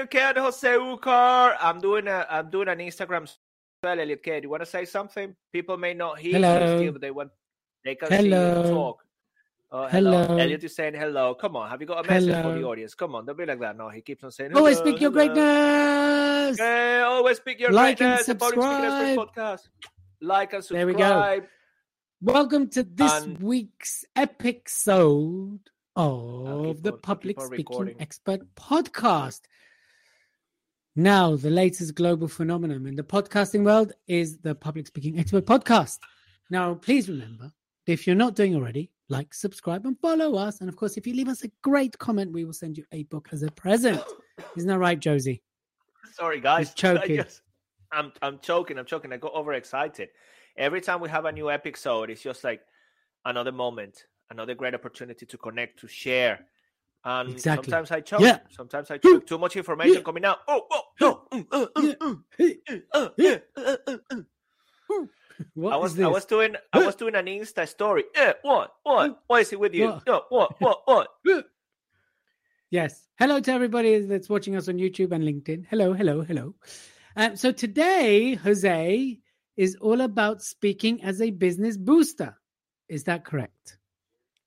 Elliot and Jose Ucar. I'm doing a I'm doing an Instagram well, Elliot. Do you want to say something? People may not hear Hello. you still, but they want they can see you Hello. talk. Oh, hello. Hello. Elliot is saying hello. Come on, have you got a message for the audience? Come on, don't be like that. No, he keeps on saying Always speak your greatness. Always speak your Like and greatness. The Public subscribe. Podcast. Like and subscribe. There we go. Welcome to this And- week's episode of the on- I'll keep Public Speaking recording. Expert Podcast. Now, the latest global phenomenon in the podcasting world is the Public Speaking Expert Podcast. Now, please remember, if you're not doing already, like, subscribe, and follow us. And of course, if you leave us a great comment, we will send you a book as a present. Isn't that right, Josie? Sorry, guys. He's choking. Just- I'm I'm choking. I'm choking. I got overexcited. Every time we have a new episode, it's just like another moment, another great opportunity to connect, to share. And Exactly. sometimes I choke. Yeah. Sometimes I choke. Too much information Yeah. coming out. Oh, oh, no. Yeah. Hey, Yeah. what I was? I was doing I was doing an Insta story. Yeah, what? What? What is it with you? What? No, what? What? What? Yes. Hello to everybody that's watching us on YouTube and LinkedIn. Hello, hello, hello. Um, so today, Jose is all about speaking as a business booster. Is that correct?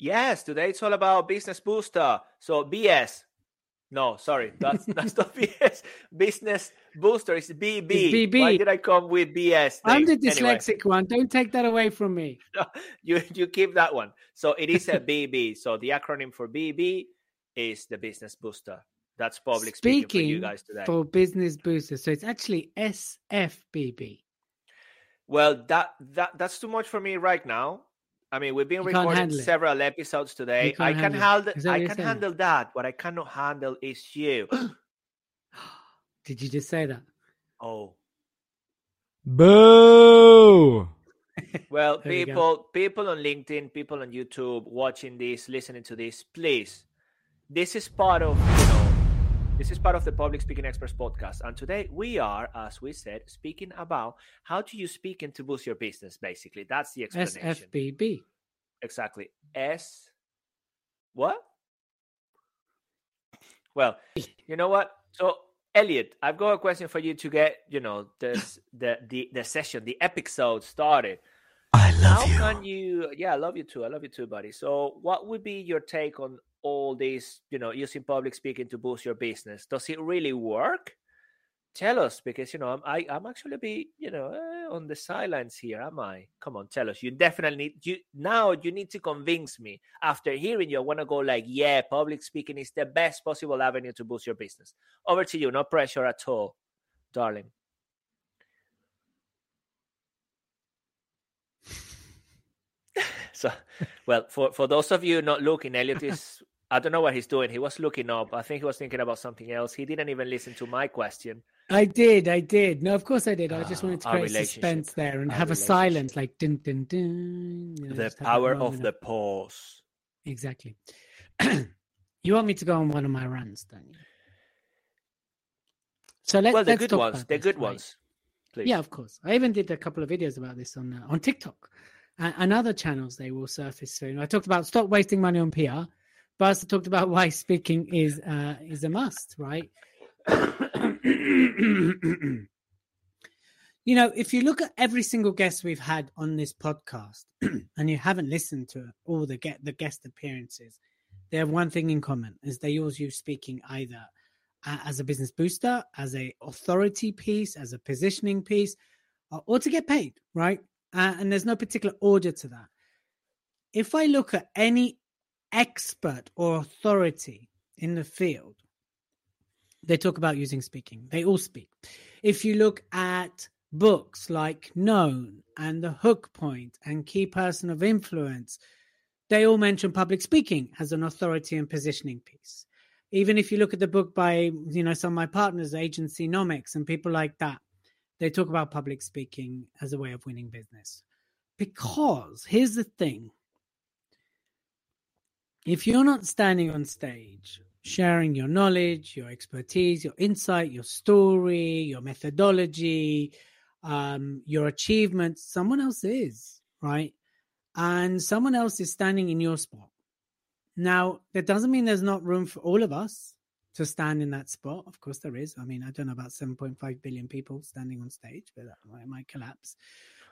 Yes, today it's all about business booster. So BS. No, sorry, that's that's not BS. Business booster is BB. It's BB. Why did I come with BS? I'm the thing? Anyway, dyslexic one. Don't take that away from me. you you keep that one. So it is a BB. So the acronym for BB is the business booster. That's public speaking, for you guys today. for business booster. So it's actually SFBB. Well, that that that's too much for me right now. I mean, we've been You recording several episodes today. I can't can handle handle that what I can saying? handle that. What I cannot handle is you. Did you just say that? oh. Boo! Well, There you people, people on LinkedIn, people on YouTube watching this, listening to this, please. This is part of you know, this is part of the Public Speaking Experts podcast, and today we are, as we said, speaking about how do you speak and to boost your business. Basically, that's the explanation. SFBB. Exactly. S. What? Well, you know what? So, Elliot, I've got a question for you to get, you know, this the the the session, the episode started. I How can you? Yeah, I love you too. I love you too, buddy. So, what would be your take on all this? You know, using public speaking to boost your business. Does it really work? Tell us, because you know, I'm I, I'm actually be you know eh, on the sidelines here. Am I? Come on, tell us. You definitely need you now. You need to convince me. After hearing you, I want to go like, yeah, public speaking is the best possible avenue to boost your business. Over to you. No pressure at all, darling. So, well, for for those of you not looking, Elliot is. I don't know what he's doing. He was looking up. I think he was thinking about something else. He didn't even listen to my question. I did, I did. No, of course I did. I just Ah, wanted to create suspense there and Our have a silence, like dun dun dun. you know, The power of the pause. exactly. you want me to go on one of my runs, don't you? So let, well, the let's good talk ones. about The good ones. Please. Yeah, of course. I even did a couple of videos about this on uh, on TikTok and, and other channels. They will surface soon. I talked about stop wasting money on PR, but talked about why speaking is uh, is a must, right? you know, if you look at every single guest we've had on this podcast, and you haven't listened to all the get the guest appearances, they have one thing in common: is they always use speaking either a- as a business booster, as a authority piece, as a positioning piece, or, or to get paid, right? Uh, and there's no particular order to that. If I look at any expert or authority in the field, they talk about using speaking. They all speak. If you look at books like Known and The Hook Point and Key Person of Influence, they all mention public speaking as an authority and positioning piece. even if you look at the book by you know some of my partners Agencynomics and people like that they talk about public speaking as a way of winning business because here's the thing if you're not standing on stage sharing your knowledge your expertise your insight your story your methodology um, your achievements someone else is right and someone else is standing in your spot now, that doesn't mean there's not room for all of us to stand in that spot. Of course, there is. I mean, I don't know about 7.5 billion people standing on stage, but that might, might collapse.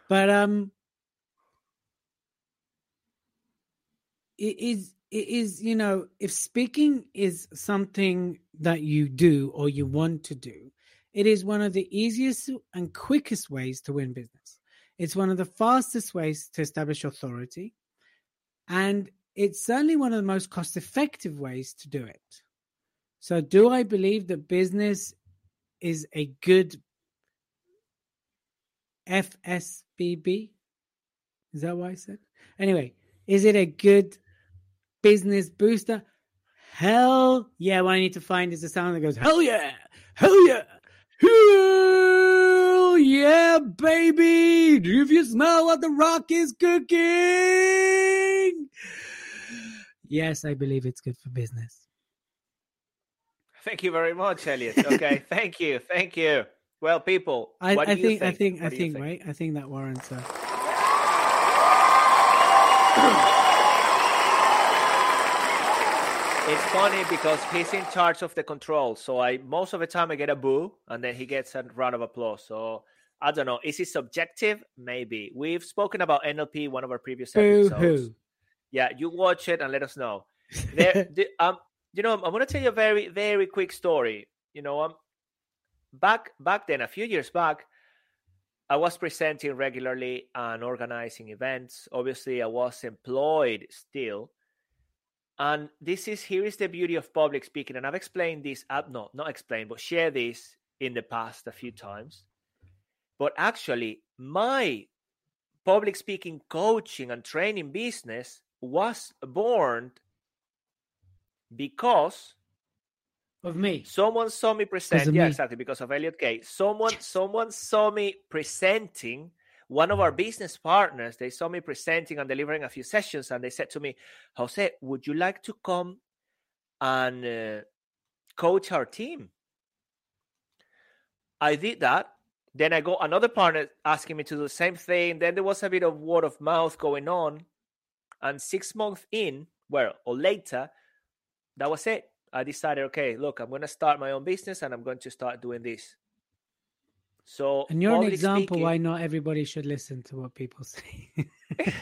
But um, it is it is you know if speaking is something that you do or you want to do it is one of the easiest and quickest ways to win business it's one of the fastest ways to establish authority and it's certainly one of the most cost effective ways to do it. So, do I believe that business is a good FSBB? Is that what I said? Anyway, is it a good business booster? Hell yeah. What I need to find is the sound that goes, hell yeah, hell yeah, hell yeah, baby. If you smell what the rock is cooking. Yes, I believe it's good for business. Thank you very much, Elliot. Okay, thank you, thank you. Well, people, I, I think, think, I think, what I think, think, right? I think that warrants a. It's funny because he's in charge of the control. So I most of the time I get a boo, and then he gets a round of applause. So I don't know. Is it subjective? Maybe. We've spoken about NLP one of our previous episodes. Boo-hoo. Yeah, you watch it and let us know. There, the, um, you know, I'm going to tell you a very, very quick story. You know, um, back back then, a few years back, I was presenting regularly and organizing events. Obviously, I was employed still. And this is here is the beauty of public speaking. And I've explained this, uh, no, not explained, but share this in the past a few times. But actually, my public speaking coaching and training business was born because Of me. someone saw me present yeah me. exactly because of elliot Kay. someone someone saw me presenting one of our business partners they saw me presenting and delivering a few sessions and they said to me jose would you like to come and uh, coach our team? I did that. Then i got another partner asking me to do the same thing. Then there was a bit of word of mouth going on. And six months in well or later that was it. I decided, okay, look, I'm going to start my own business and I'm going to start doing this. So, And you're an example speaking- why not everybody should listen to what people say.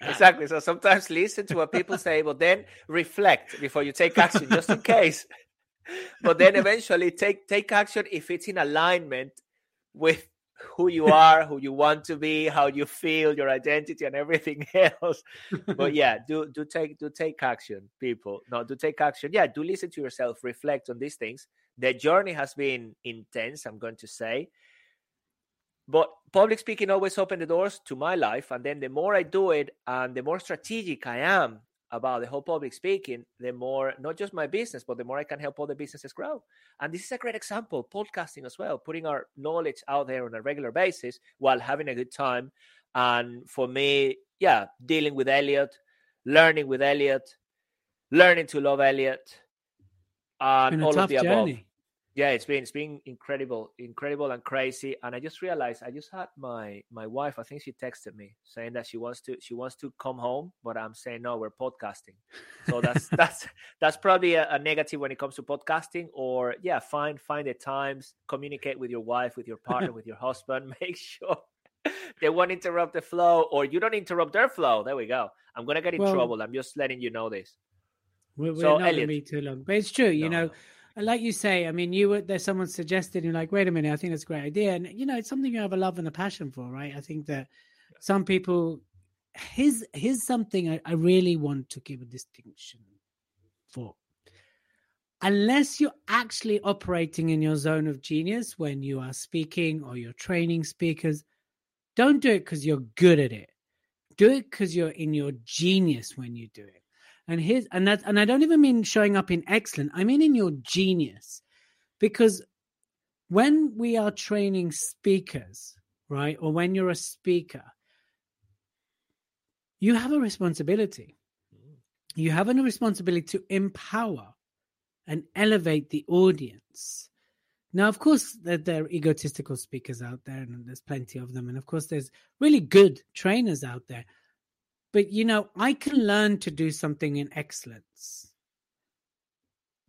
exactly. So sometimes listen to what people say, but then reflect before you take action, just in case. But then eventually take take action if it's in alignment with who you are, who you want to be, how you feel, your identity, and everything else. But yeah, do do take do take action, people. No, do take action. Yeah, do listen to yourself, reflect on these things. The journey has been intense, I'm going to say. But public speaking always opened the doors to my life. And then the more I do it and the more strategic I am about the whole public speaking, the more not just my business, but the more I can help other businesses grow. And this is a great example, podcasting as well, putting our knowledge out there on a regular basis while having a good time. And for me, yeah, dealing with Elliot, learning with Elliot, learning to love Elliot, and all of the above journey. Yeah it's been it's been incredible incredible and crazy and i just realized i just had my my wife i think she texted me saying that she wants to she wants to come home but i'm saying no we're podcasting so that's that's that's probably a, a negative when it comes to podcasting or yeah find find the times communicate with your wife with your partner with your husband make sure they won't interrupt the flow or you don't interrupt their flow there we go i'm gonna get in Well- trouble i'm just letting you know this We're, we're So, not Elliot- to be too long, but it's true. You know, no. Like you say, I mean, you were there's someone suggested, you're like, wait a minute, I think that's a great idea, and you know, it's something you have a love and a passion for, right? I think that some people, here's here's something I, I really want to give a distinction for. Unless you're actually operating in your zone of genius when you are speaking or you're training speakers, don't do it because you're good at it. Do it because you're in your genius when you do it. And his and that and I don't even mean showing up in excellent. I mean in your genius. Because when we are training speakers, right? Or when you're a speaker, you have a responsibility. Mm. You have a responsibility to empower and elevate the audience. Now, of course, there, there, are egotistical speakers out there, and there's plenty of them. And of course, there's really good trainers out there. But, you know, I can learn to do something in excellence.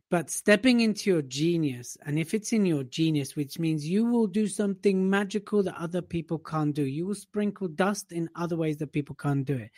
But stepping into your genius, and if it's in your genius, which means you will do something magical that other people can't do, you will sprinkle dust in other ways that people can't do it.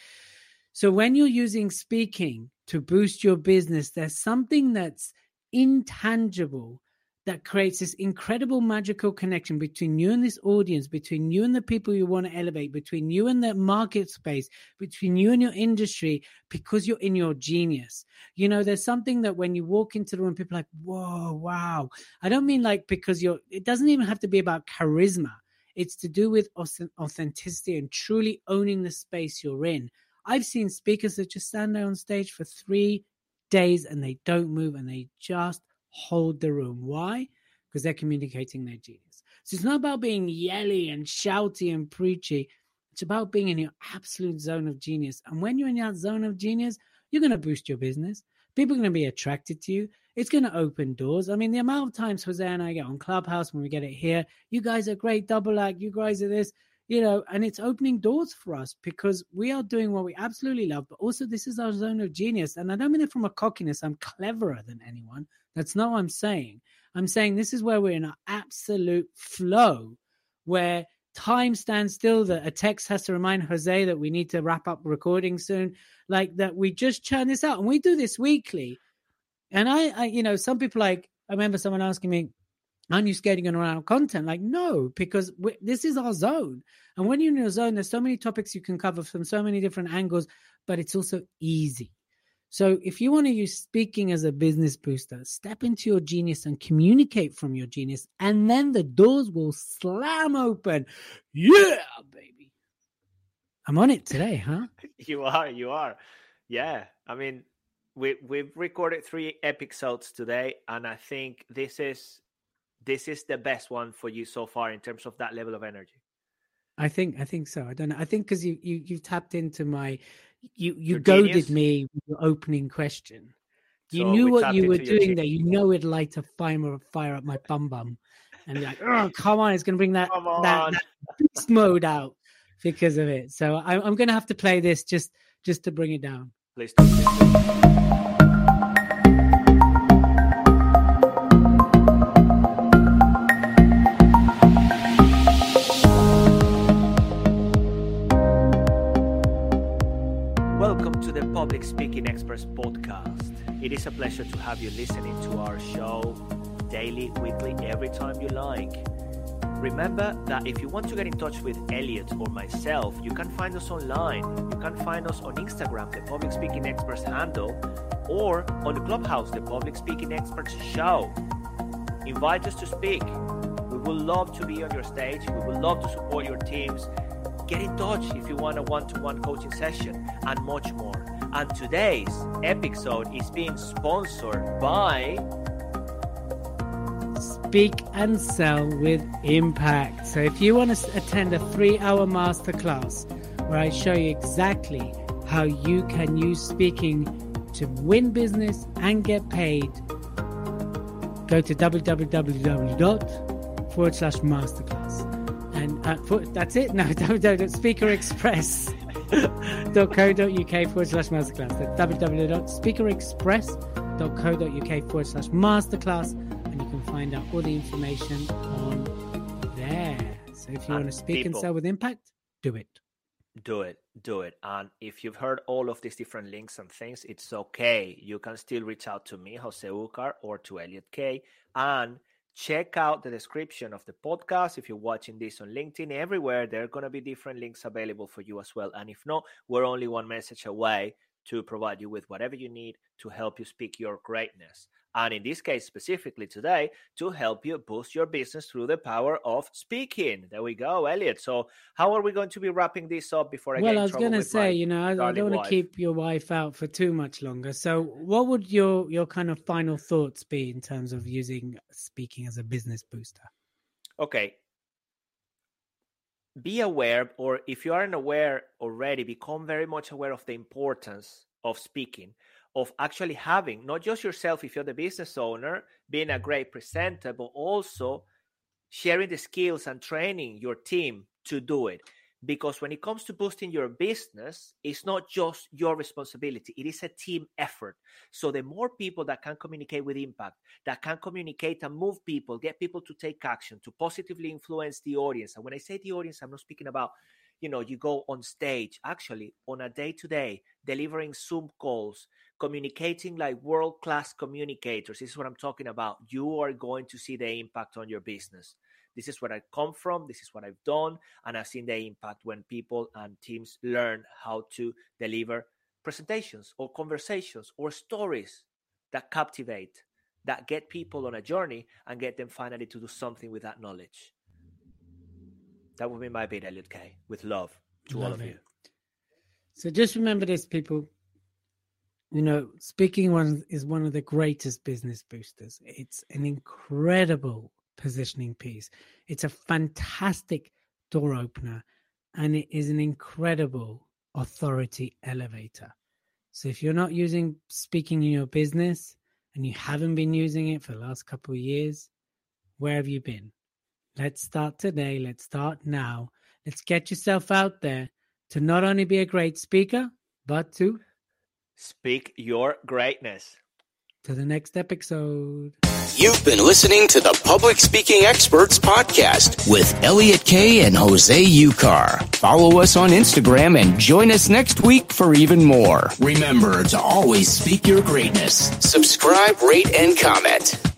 So when you're using speaking to boost your business, there's something that's intangible that creates this incredible magical connection between you and this audience, between you and the people you want to elevate, between you and the market space, between you and your industry, because you're in your genius. You know, there's something that when you walk into the room, people like, whoa, wow. I don't mean like because you're, it doesn't even have to be about charisma. It's to do with authenticity and truly owning the space you're in. I've seen speakers that just stand there on stage for three days and they don't move and they just hold the room. Why? Because they're communicating their genius. So it's not about being yelly and shouty and preachy. It's about being in your absolute zone of genius. And when you're in that zone of genius, you're going to boost your business. People are going to be attracted to you. It's going to open doors. I mean, the amount of times Jose and I get on Clubhouse when we get it here, you guys are great double act. You guys are this, you know, and it's opening doors for us because we are doing what we absolutely love. But also, this is our zone of genius. And I don't mean it from a cockiness. I'm cleverer than anyone. That's not what I'm saying. I'm saying this is where we're in an absolute flow where time stands still that a text has to remind Jose that we need to wrap up recording soon. Like that we just churn this out and we do this weekly. And I, I you know, some people like, I remember someone asking me, aren't you out of content? Like, no, because we, this is our zone. And when you're in your zone, there's so many topics you can cover from so many different angles, but it's also easy. So if you want to use speaking as a business booster, step into your genius and communicate from your genius, and then the doors will slam open. Yeah, baby. I'm on it today, huh? you are, you are. Yeah. I mean, we we've recorded three episodes today, and I think this is this is the best one for you so far in terms of that level of energy. I think I think so. I don't know. I think because you you you tapped into my you you goaded genius. me with your opening question. You so knew what you were doing there. You know it'd light a fire a fire up my bum bum, and like, oh come on, it's gonna bring that that, that beast mode out because of it. So I, I'm gonna have to play this just just to bring it down. Please. Public Speaking Experts podcast. It is a pleasure to have you listening to our show daily, weekly, every time you like. Remember that if you want to get in touch with Elliot or myself, you can find us online. You can find us on Instagram, the Public Speaking Experts handle, or on the Clubhouse, the Public Speaking Experts show. Invite us to speak. We would love to be on your stage. We would love to support your teams. Get in touch if you want a one to one coaching session and much more. And today's episode is being sponsored by Speak and Sell with Impact. So, if you want to attend a three hour masterclass where I show you exactly how you can use speaking to win business and get paid, go to www. forward slash masterclass. And uh, for, that's it. No, Speaker Express www.speakerexpress.co.uk forward slash masterclass. That's www.speakerexpress.co.uk forward slash masterclass. And you can find out all the information on there. So if you and want to speak people, and sell with impact, do it. Do it. Do it. And if you've heard all of these different links and things, it's okay. You can still reach out to me, Jose Ucar, or to Elliot Kay. And check out the description of the podcast. If you're watching this on LinkedIn, everywhere, there are going to be different links available for you as well. And if not, we're only one message away to provide you with whatever you need to help you speak your greatness. And in this case specifically today to help you boost your business through the power of speaking. There we go elliot. So how are we going to be wrapping this up before i well i was going to say you know i, I don't want to keep your wife out for too much longer. So what would your your kind of final thoughts be in terms of using speaking as a business booster? Okay. Be aware or if you aren't aware already become very much aware of the importance of speaking of actually having not just yourself if you're the business owner being a great presenter but also sharing the skills and training your team to do it. Because when it comes to boosting your business it's not just your responsibility it is a team effort. So the more people that can communicate with impact that can communicate and move people get people to take action to positively influence the audience and when i say the audience i'm not speaking about you know you go on stage actually on a day to day delivering zoom calls communicating like world class communicators this is what i'm talking about you are going to see the impact on your business this is where i come from this is what i've done and i've seen the impact when people and teams learn how to deliver presentations or conversations or stories that captivate that get people on a journey and get them finally to do something with that knowledge that would be my bit, Elliot Kay, with love to love all of it. you. So just remember this, people. You know, speaking one is one of the greatest business boosters. It's an incredible positioning piece. It's a fantastic door opener, and it is an incredible authority elevator. So if you're not using speaking in your business and you haven't been using it for the last couple of years, where have you been? Let's start today. Let's start now. Let's get yourself out there to not only be a great speaker, but to speak your greatness. To the next episode. You've been listening to the Public Speaking Experts Podcast with Elliot Kay and Jose Ucar. Follow us on Instagram and join us next week for even more. Remember to always speak your greatness. Subscribe, rate, and comment.